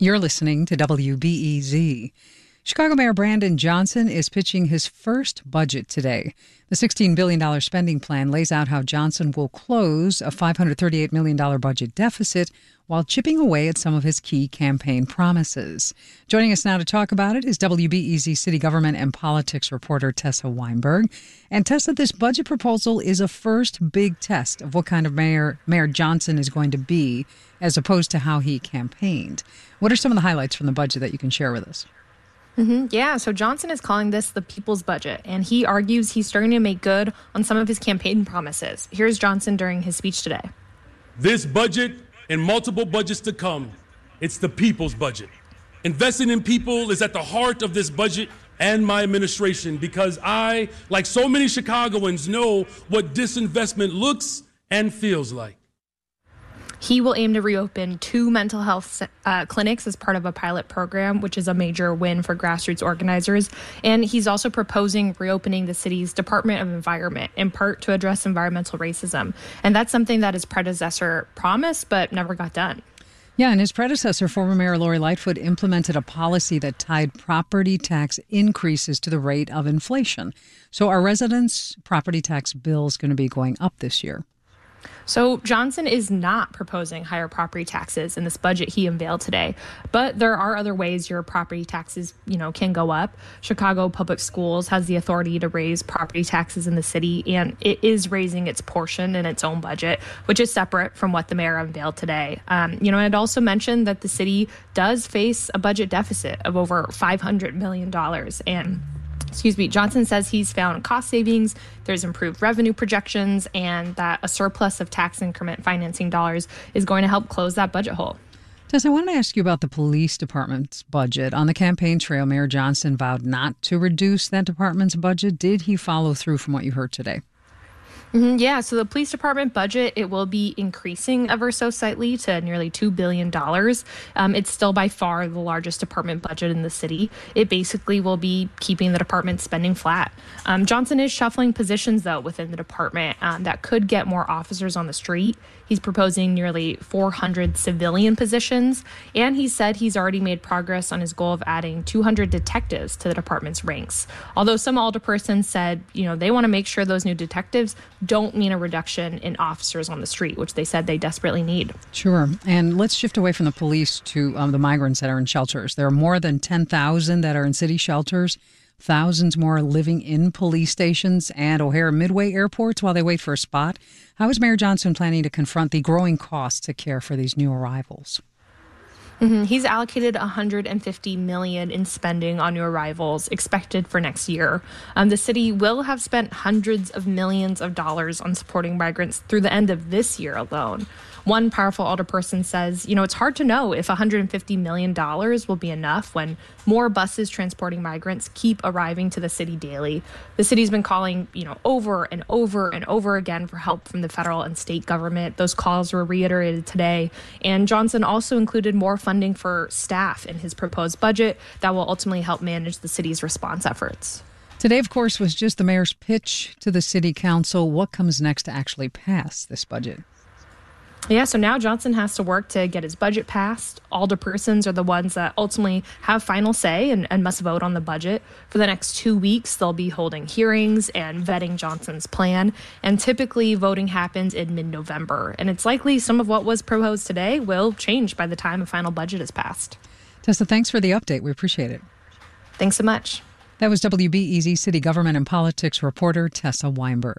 You're listening to WBEZ. Chicago Mayor Brandon Johnson is pitching his first budget today. The $16 billion spending plan lays out how Johnson will close a $538 million budget deficit while chipping away at some of his key campaign promises. Joining us now to talk about it is WBEZ City Government and Politics reporter Tessa Weinberg. And Tessa, this budget proposal is a first big test of what kind of mayor Mayor Johnson is going to be, as opposed to how he campaigned. What are some of the highlights from the budget that you can share with us? Mm-hmm. Yeah, so Johnson is calling this the people's budget, and he argues he's starting to make good on some of his campaign promises. Here's Johnson during his speech today. This budget and multiple budgets to come, it's the people's budget. Investing in people is at the heart of this budget and my administration because I, like so many Chicagoans, know what disinvestment looks and feels like. He will aim to reopen two mental health uh, clinics as part of a pilot program, which is a major win for grassroots organizers. And he's also proposing reopening the city's Department of Environment, in part to address environmental racism. And that's something that his predecessor promised but never got done. Yeah, and his predecessor, former Mayor Lori Lightfoot, implemented a policy that tied property tax increases to the rate of inflation. So, our residents' property tax bill is going to be going up this year. So Johnson is not proposing higher property taxes in this budget he unveiled today, but there are other ways your property taxes, you know, can go up. Chicago Public Schools has the authority to raise property taxes in the city and it is raising its portion in its own budget, which is separate from what the mayor unveiled today. Um, you know, I'd also mentioned that the city does face a budget deficit of over 500 million dollars and excuse me, Johnson says he's found cost savings, there's improved revenue projections, and that a surplus of tax increment financing dollars is going to help close that budget hole. Tess, I wanted to ask you about the police department's budget. On the campaign trail, Mayor Johnson vowed not to reduce that department's budget. Did he follow through from what you heard today? Mm-hmm, yeah, so the police department budget it will be increasing ever so slightly to nearly two billion dollars. Um, it's still by far the largest department budget in the city. It basically will be keeping the department spending flat. Um, Johnson is shuffling positions though within the department um, that could get more officers on the street. He's proposing nearly 400 civilian positions, and he said he's already made progress on his goal of adding 200 detectives to the department's ranks. Although some alderpersons said, you know, they want to make sure those new detectives don't mean a reduction in officers on the street, which they said they desperately need. Sure. And let's shift away from the police to um, the migrants that are in shelters. There are more than 10,000 that are in city shelters. Thousands more living in police stations and O'Hare Midway airports while they wait for a spot. How is Mayor Johnson planning to confront the growing costs to care for these new arrivals? Mm-hmm. He's allocated 150 million in spending on new arrivals expected for next year. Um, the city will have spent hundreds of millions of dollars on supporting migrants through the end of this year alone. One powerful alderperson says, you know, it's hard to know if $150 million will be enough when more buses transporting migrants keep arriving to the city daily. The city's been calling, you know, over and over and over again for help from the federal and state government. Those calls were reiterated today. And Johnson also included more funding for staff in his proposed budget that will ultimately help manage the city's response efforts. Today, of course, was just the mayor's pitch to the city council. What comes next to actually pass this budget? Yeah, so now Johnson has to work to get his budget passed. Alderpersons are the ones that ultimately have final say and, and, must vote on the budget. For the next two weeks, they'll be holding hearings and vetting Johnson's plan. And typically, voting happens in mid November. And it's likely some of what was proposed today will change by the time a final budget is passed. Tessa, thanks for the update. We appreciate it. Thanks so much. That was WBEZ City Government and Politics reporter Tessa Weinberg.